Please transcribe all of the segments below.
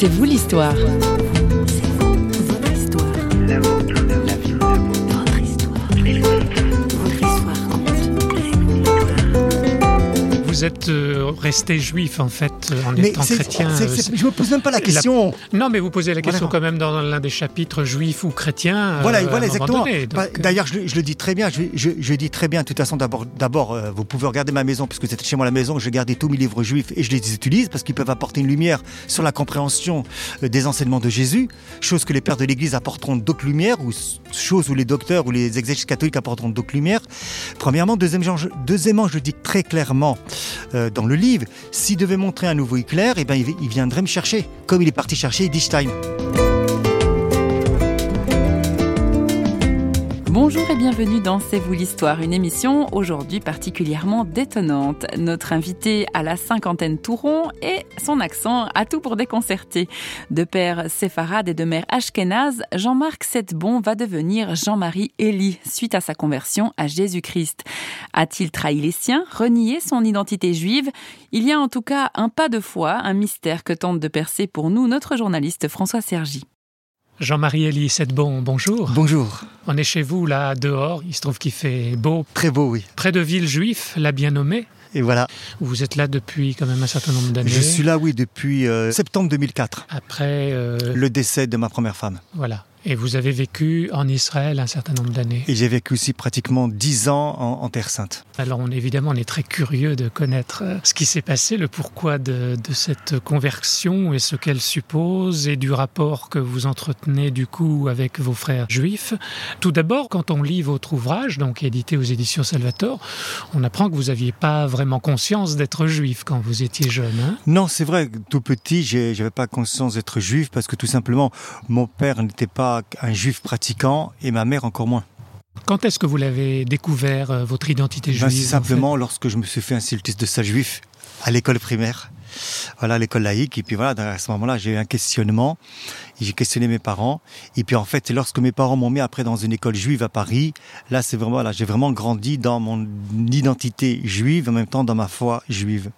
C'est vous l'histoire. vous êtes euh, resté juif en fait en étant chrétien. Je ne je me pose même pas la question. Non, mais vous posez la question quand même dans l'un des chapitres juif ou chrétien. Euh, voilà, voilà exactement. Bah, d'ailleurs, je, le dis très bien. Je, dis très bien. De toute façon, d'abord, d'abord, euh, vous pouvez regarder ma maison puisque c'est chez moi la maison. Je gardé tous mes livres juifs et je les utilise parce qu'ils peuvent apporter une lumière sur la compréhension des enseignements de Jésus, chose que les pères de l'Église apporteront d'autres lumières ou chose où les docteurs ou les exégètes catholiques apporteront d'autres lumières. Premièrement, deuxièmement, je, deuxièmement, je dis très clairement euh, dans le livre. S'il devait montrer un nouveau éclair, eh ben, il, viendrait me chercher, comme il est parti chercher Edith Bonjour et bienvenue dans C'est vous l'histoire, une émission aujourd'hui particulièrement détonnante. Notre invité à la cinquantaine touron et son accent a tout pour déconcerter. De père séfarade et de mère ashkénaze, Jean-Marc Setbon va devenir Jean-Marie Élie suite à sa conversion à Jésus-Christ. A-t-il trahi les siens, renié son identité juive? Il y a en tout cas un pas de foi, un mystère que tente de percer pour nous notre journaliste François Sergi. Jean-Marie Elie bon, bonjour. Bonjour. On est chez vous là dehors, il se trouve qu'il fait beau. Très beau, oui. Près de Villejuif, la bien nommée. Et voilà. Vous êtes là depuis quand même un certain nombre d'années. Je suis là, oui, depuis euh, septembre 2004. Après. Euh, Le décès de ma première femme. Voilà. Et vous avez vécu en Israël un certain nombre d'années. Et j'ai vécu aussi pratiquement dix ans en, Terre Sainte. Alors on, évidemment, on est très curieux de connaître euh, ce qui s'est passé, le pourquoi de, cette conversion et ce qu'elle suppose et du rapport que vous entretenez du coup avec vos frères juifs. Tout d'abord, quand on lit votre ouvrage, donc édité aux éditions Salvator, on apprend que vous n'aviez pas vraiment conscience d'être juif quand vous étiez jeune. Hein non, c'est vrai, tout petit, j'avais pas conscience d'être juif parce que tout simplement, mon père n'était pas un juif pratiquant et ma mère encore moins. Quand est-ce que vous l'avez découvert, euh, votre identité ben, juive C'est simplement lorsque je me suis fait un de ça juif à l'école primaire, voilà l'école laïque. Et puis voilà, à ce moment-là, j'ai eu un questionnement. J'ai questionné mes parents. Et puis en fait, lorsque mes parents m'ont mis après dans une école juive à Paris, là, c'est vraiment là, j'ai vraiment grandi dans mon identité juive, en même temps dans ma foi juive.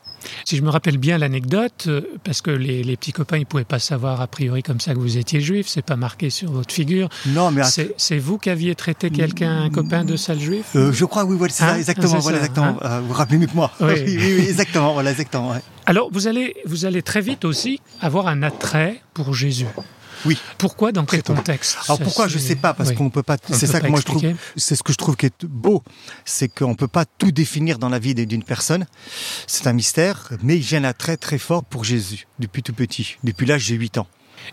Si je me rappelle bien l'anecdote, euh, parce que les, petits copains ne pouvaient pas savoir a priori comme ça que vous étiez juif, c'est pas marqué sur votre figure. Non, mais c'est vous qui aviez traité quelqu'un, un copain de sale juif euh, Je crois, oui, voilà, c'est ça, hein exactement. Voilà, exactement. Hein euh, vous rappelez mieux que moi. Oui, oui, oui, exactement, voilà, exactement. Alors, vous allez, vous allez très vite aussi avoir un attrait pour Jésus. Oui. Pourquoi Dans quel contexte Alors pourquoi Je ne sais pas, parce qu'on peut pas. C'est ça que moi je trouve. C'est ce que je trouve qui est beau, c'est qu'on peut pas tout définir dans la vie d'une personne. C'est un mystère, mais j'ai un attrait très fort pour Jésus depuis tout petit, depuis l'âge de 8 ans.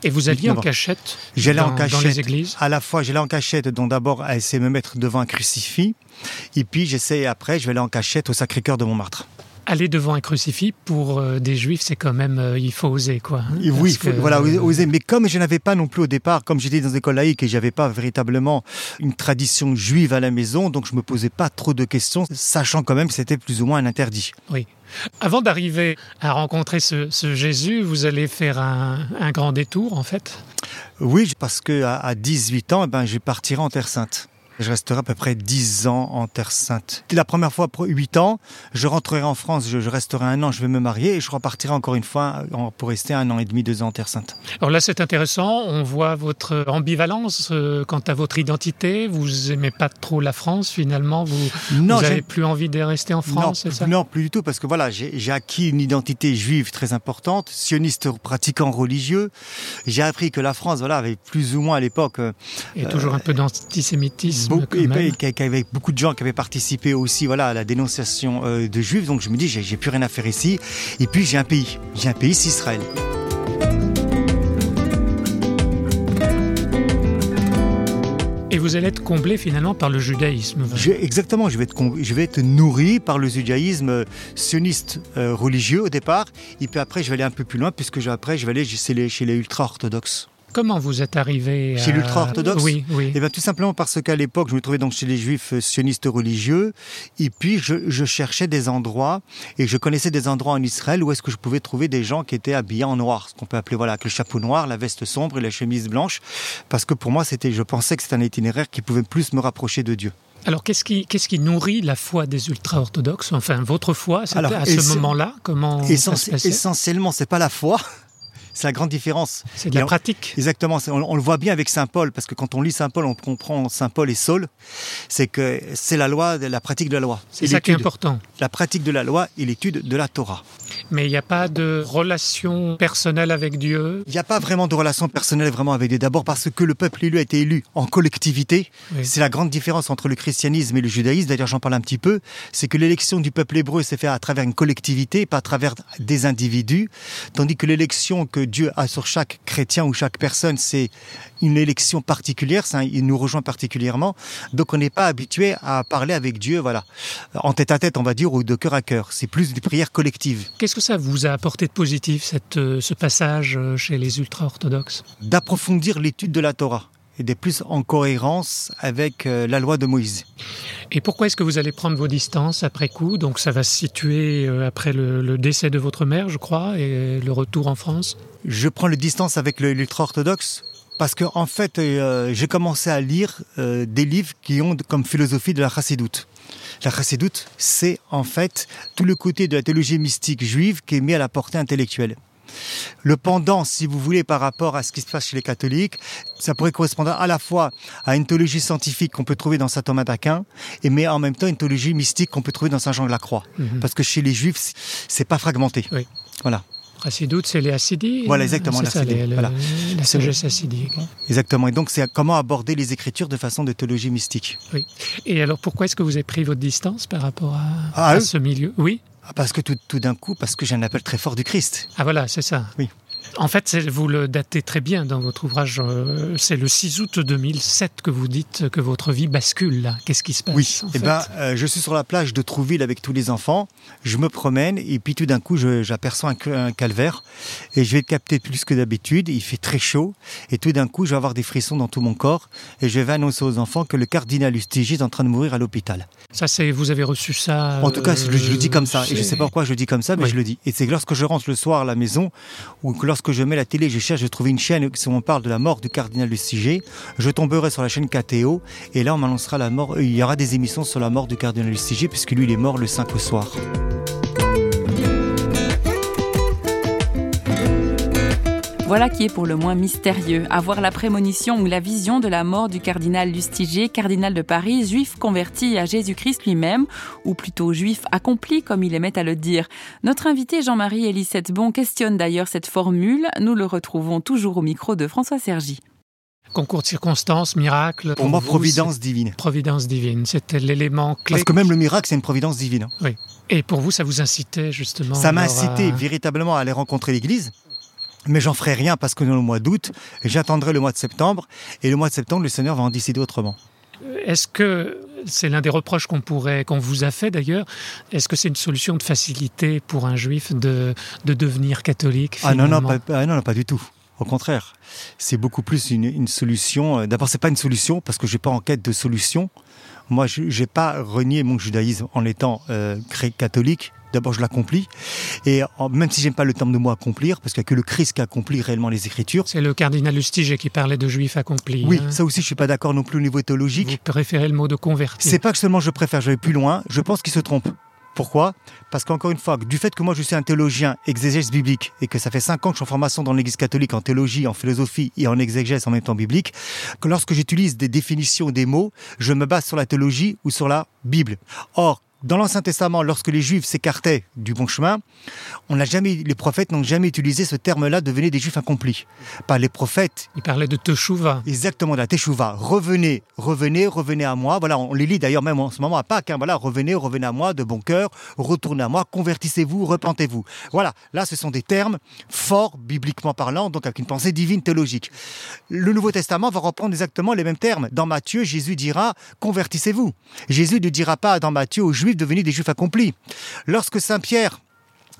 Et vous alliez en cachette J'allais en cachette. Dans les églises? À la fois, j'allais en cachette, donc d'abord à essayer de me mettre devant un crucifix, et puis j'essaie après, je vais aller en cachette au Sacré-Cœur de Montmartre aller devant un crucifix pour euh, des juifs, c'est quand même, euh, il faut oser quoi. Hein, oui, il faut, voilà, oser. Mais comme je n'avais pas non plus au départ, comme j'étais dans une école laïque et j'avais pas véritablement une tradition juive à la maison, donc je me posais pas trop de questions, sachant quand même que c'était plus ou moins un interdit. Oui. Avant d'arriver à rencontrer ce, Jésus, vous allez faire un, grand détour en fait? Oui, parce que à, 18 ans, eh ben, je partirai en Terre Sainte. Je resterai à peu près 10 ans en Terre Sainte. La première fois, 8 ans, je rentrerai en France, je, resterai un an, je vais me marier et je repartirai encore une fois pour rester un an et demi, deux ans en Terre Sainte. Alors là, c'est intéressant. On voit votre ambivalence euh, quant à votre identité. Vous aimez pas trop la France finalement. Vous n'avez plus envie de rester en France, c'est ça? Non, plus du tout, parce que voilà, j'ai acquis une identité juive très importante, sioniste pratiquant religieux. J'ai appris que la France, voilà, avait plus ou moins à l'époque. Et toujours un peu d'antisémitisme beaucoup, avec beaucoup de gens qui avaient participé aussi voilà, à la dénonciation euh, de juifs. Donc je me dis, j'ai plus rien à faire ici. Et puis j'ai un pays. J'ai un pays, c'est Israël. Et vous allez être comblé finalement par le judaïsme. exactement, je vais, être, je vais être nourri par le judaïsme sioniste euh, religieux au départ, et puis après je vais aller un peu plus loin, puisque après je vais aller chez les, chez les ultra-orthodoxes. Comment vous êtes arrivé Chez l'ultra-orthodoxe Oui, oui. Eh bien, tout simplement parce qu'à l'époque, je me trouvais donc chez les juifs sionistes religieux, et puis je, cherchais des endroits, et je connaissais des endroits en Israël où est-ce que je pouvais trouver des gens qui étaient habillés en noir, ce qu'on peut appeler voilà, avec le chapeau noir, la veste sombre et la chemise blanche, parce que pour moi, c'était, je pensais que c'était un itinéraire qui pouvait plus me rapprocher de Dieu. Alors, qu'est-ce qui, qu'est-ce qui nourrit la foi des ultra-orthodoxes? Enfin, votre foi, à ce moment-là? Comment Essentiellement, c'est pas la foi, C'est la grande différence. C'est de la pratique. Exactement. On, le voit bien avec Saint Paul, parce que quand on lit Saint Paul, on comprend Saint Paul et Saul. C'est que c'est la loi, la pratique de la loi. C'est ça qui est important. La pratique de la loi et l'étude de la Torah. Mais il n'y a pas de relation personnelle avec Dieu Il n'y a pas vraiment de relation personnelle vraiment avec Dieu. D'abord parce que le peuple élu a été élu en collectivité. C'est la grande différence entre le christianisme et le judaïsme. D'ailleurs, j'en parle un petit peu. C'est que l'élection du peuple hébreu s'est faite à travers une collectivité, pas à travers des individus. Tandis que l'élection que Dieu a sur chaque chrétien ou chaque personne, c'est une élection particulière, ça, il nous rejoint particulièrement. Donc on n'est pas habitué à parler avec Dieu, voilà, en tête à tête, on va dire, ou de cœur à cœur. C'est plus des prières collectives. Qu'est-ce que ça vous a apporté de positif, cette, euh, ce passage euh, chez les ultra-orthodoxes? D'approfondir l'étude de la Torah et d'être plus en cohérence avec euh, la loi de Moïse. Et pourquoi est-ce que vous allez prendre vos distances après coup? Donc ça va se situer après le, décès de votre mère, je crois, et le retour en France? Je prends le distance avec l'ultra-orthodoxe parce que en fait, euh, j'ai commencé à lire euh, des livres qui ont comme philosophie de la chassidoute. La chassidoute, c'est en fait tout le côté de la théologie mystique juive qui est mis à la portée intellectuelle. Le pendant, si vous voulez, par rapport à ce qui se passe chez les catholiques, ça pourrait correspondre à la fois à une théologie scientifique qu'on peut trouver dans saint Thomas d'Aquin, et mais en même temps une théologie mystique qu'on peut trouver dans saint Jean de la Croix, mhm. parce que chez les Juifs, c'est pas fragmenté. Oui. Voilà. Chassidoute, c'est les acidiques. Voilà, exactement, la, voilà. la sagesse acidique. Exactement. Et donc, c'est comment aborder les Écritures de façon de théologie mystique? Oui. Et alors, pourquoi est-ce que vous avez pris votre distance par rapport à, ah, à ce milieu? Oui. Ah, parce que tout, tout d'un coup, parce que j'ai un appel très fort du Christ. Ah voilà, c'est ça. Oui. En fait, vous le datez très bien dans votre ouvrage. Euh, c'est le 6 août 2007 que vous dites que votre vie bascule. Là, qu'est-ce qui se passe Oui. Eh ben, euh, je suis sur la plage de Trouville avec tous les enfants. Je me promène et puis tout d'un coup, j'aperçois un, calvaire et je vais le capter plus que d'habitude. Il fait très chaud et tout d'un coup, je vais avoir des frissons dans tout mon corps et je vais annoncer aux enfants que le cardinal Ustigi est en train de mourir à l'hôpital. Ça, c'est vous avez reçu ça En tout cas, je, le dis comme ça. Et je sais pas pourquoi je le dis comme ça, mais je le dis. Et c'est lorsque je rentre le soir à la maison ou que lorsque je mets la télé, je cherche, de trouver une chaîne où on parle de la mort du cardinal Lustiger. Je tomberai sur la chaîne KTO et là on m'annoncera la mort. Il y aura des émissions sur la mort du cardinal Lustiger puisque lui il est mort le 5 au soir. Voilà qui est pour le moins mystérieux. Avoir la prémonition ou la vision de la mort du cardinal Lustiger, cardinal de Paris, juif converti à Jésus-Christ lui-même, ou plutôt juif accompli comme il aimait à le dire. Notre invité Jean-Marie Elisette Bon questionne d'ailleurs cette formule. Nous le retrouvons toujours au micro de François Sergi. Concours de circonstances, miracle. Pour, moi, providence divine. Providence divine, c'était l'élément clé. Parce que même le miracle, c'est une providence divine. Oui. Et pour vous, ça vous incitait justement Ça m'a incité véritablement à aller rencontrer l'Église mais j'en ferai rien parce que dans le mois d'août, j'attendrai le mois de septembre, et le mois de septembre, le Seigneur va en décider autrement. Est-ce que c'est l'un des reproches qu'on pourrait, qu'on vous a fait d'ailleurs Est-ce que c'est une solution de facilité pour un juif de, de devenir catholique Ah non non pas, ah non, pas du tout. Au contraire, c'est beaucoup plus une, une solution. Euh, d'abord, c'est pas une solution parce que j'ai pas en quête de solution. Moi, je n'ai pas renié mon judaïsme en étant euh, catholique. D'abord, je l'accomplis. Et même si j'aime pas le terme de mot accomplir, parce qu'il n'y a que le Christ qui accomplit réellement les Écritures. C'est le cardinal Lustiger qui parlait de juifs accomplis. Oui, hein. ça aussi, je suis pas d'accord non plus au niveau théologique. Vous préférez le mot de converti. C'est pas que seulement je préfère, je vais plus loin. Je pense qu'il se trompe. Pourquoi? Parce qu'encore une fois, du fait que moi je suis un théologien exégèse biblique et que ça fait cinq ans que je suis en formation dans l'Église catholique en théologie, en philosophie et en exégèse en même temps biblique, que lorsque j'utilise des définitions des mots, je me base sur la théologie ou sur la Bible. Or, dans l'Ancien Testament, lorsque les Juifs s'écartaient du bon chemin, on n'a jamais, les prophètes n'ont jamais utilisé ce terme-là, devenez des Juifs accomplis. Pas les prophètes. Ils parlaient de Teshuva. Exactement, de la Teshuva. Revenez, revenez, revenez à moi. Voilà, on les lit d'ailleurs même en ce moment à Pâques. Hein. Voilà, revenez, revenez à moi de bon cœur, retournez à moi, convertissez-vous, repentez-vous. Voilà, là, ce sont des termes forts, bibliquement parlant, donc avec une pensée divine théologique. Le Nouveau Testament va reprendre exactement les mêmes termes. Dans Matthieu, Jésus dira, convertissez-vous. Jésus ne dira pas dans Matthieu aux Juifs, devenus des juifs accomplis. Lorsque Saint Pierre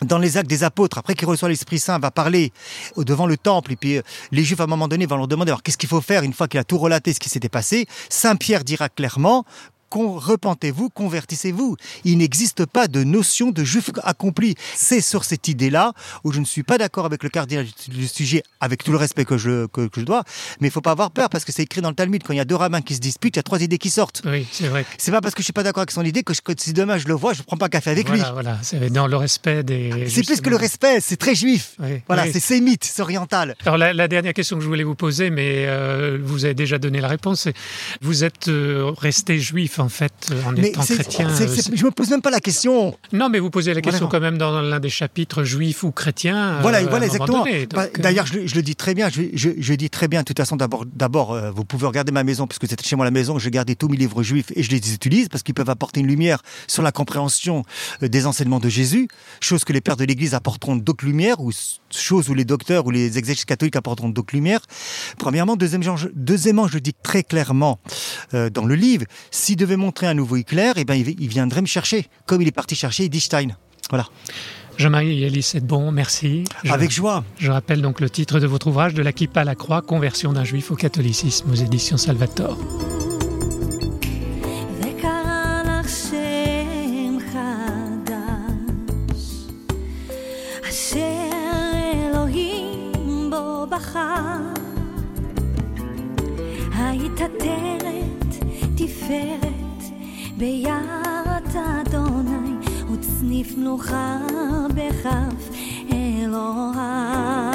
dans les actes des apôtres, après qu'il reçoit l'Esprit Saint, va parler devant le temple, et puis euh, les Juifs à un moment donné vont leur demander alors qu'est-ce qu'il faut faire une fois qu'il a tout relaté ce qui s'était passé? Saint Pierre dira clairement repentez-vous, convertissez-vous. Il n'existe pas de notion de juif accompli. C'est sur cette idée-là où je ne suis pas d'accord avec le cardinal du sujet, avec tout le respect que je, que, je dois, mais il faut pas avoir peur parce que c'est écrit dans le Talmud. Quand il y a deux rabbins qui se disputent, il y a trois idées qui sortent. Oui, c'est vrai. C'est pas parce que je suis pas d'accord avec son idée que, si demain je le vois, je ne prends pas café avec lui. Voilà, c'est dans le respect des. C'est plus que le respect, c'est très juif. voilà, c'est sémite, c'est oriental. Alors la, dernière question que je voulais vous poser, mais euh, vous avez déjà donné la réponse, c'est vous êtes euh, resté juif en fait en étant chrétien. Je ne je me pose même pas la question. Non, mais vous posez la question quand même dans l'un des chapitres juif ou chrétien. Voilà, voilà exactement. Bah, d'ailleurs, je, le dis très bien. Je, je, dis très bien. De toute façon, d'abord, d'abord, euh, vous pouvez regarder ma maison puisque c'est chez moi la maison. J'ai gardé tous mes livres juifs et je les utilise parce qu'ils peuvent apporter une lumière sur la compréhension euh, des enseignements de Jésus, chose que les pères de l'Église apporteront d'autres lumières ou chose où les docteurs ou les exégètes catholiques apporteront d'autres lumières. Premièrement, deuxièmement, je, deuxièmement, je dis très clairement euh, dans le livre, s'il devait montrer un nouveau éclair, eh ben, il, viendrait me chercher, comme il est parti chercher Edith Voilà. Jean-Marie Elie bon, merci. Avec joie. Je rappelle donc le titre de votre ouvrage De la kippa à la croix, conversion d'un juif au catholicisme aux éditions Salvatore. צניף מלוכה בכף אלוהי.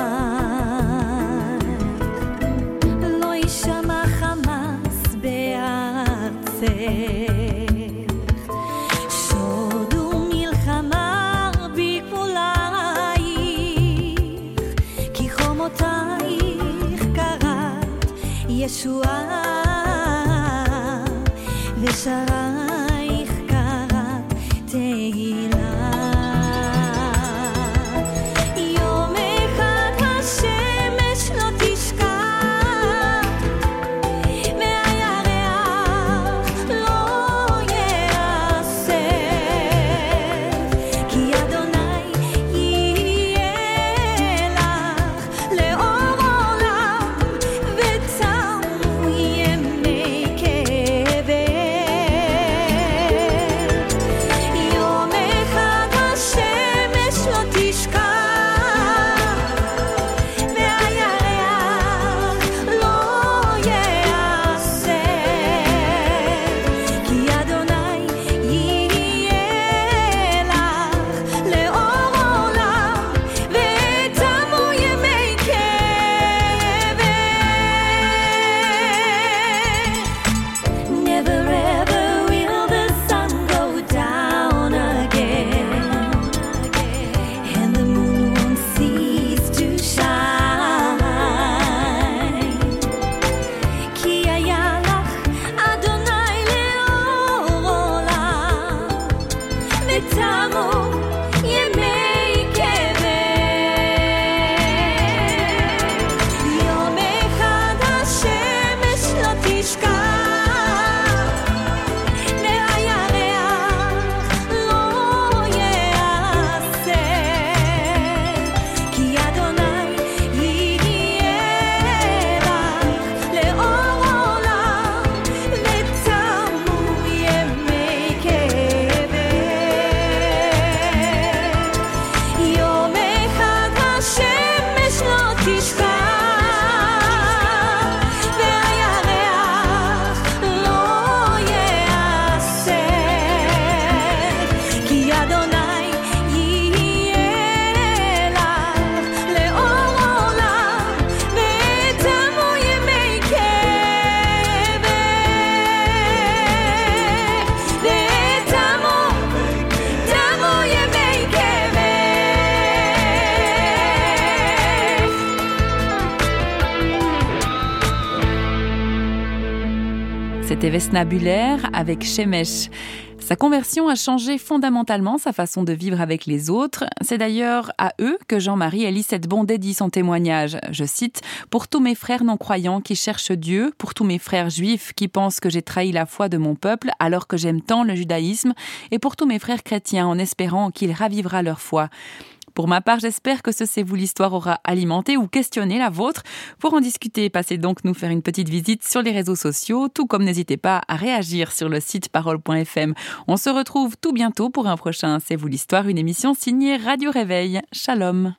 C'était Vesna avec Shemesh. Sa conversion a changé fondamentalement sa façon de vivre avec les autres. C'est d'ailleurs à eux que Jean-Marie Elisette Bondet dit son témoignage. Je cite Pour tous mes frères non-croyants qui cherchent Dieu, pour tous mes frères juifs qui pensent que j'ai trahi la foi de mon peuple alors que j'aime tant le judaïsme, et pour tous mes frères chrétiens en espérant qu'il ravivera leur foi. Pour ma part, j'espère que ce C'est vous l'histoire aura alimenté ou questionné la vôtre. Pour en discuter, passez donc nous faire une petite visite sur les réseaux sociaux, tout comme n'hésitez pas à réagir sur le site parole.fm. On se retrouve tout bientôt pour un prochain C'est vous l'histoire, une émission signée Radio Réveil. Shalom.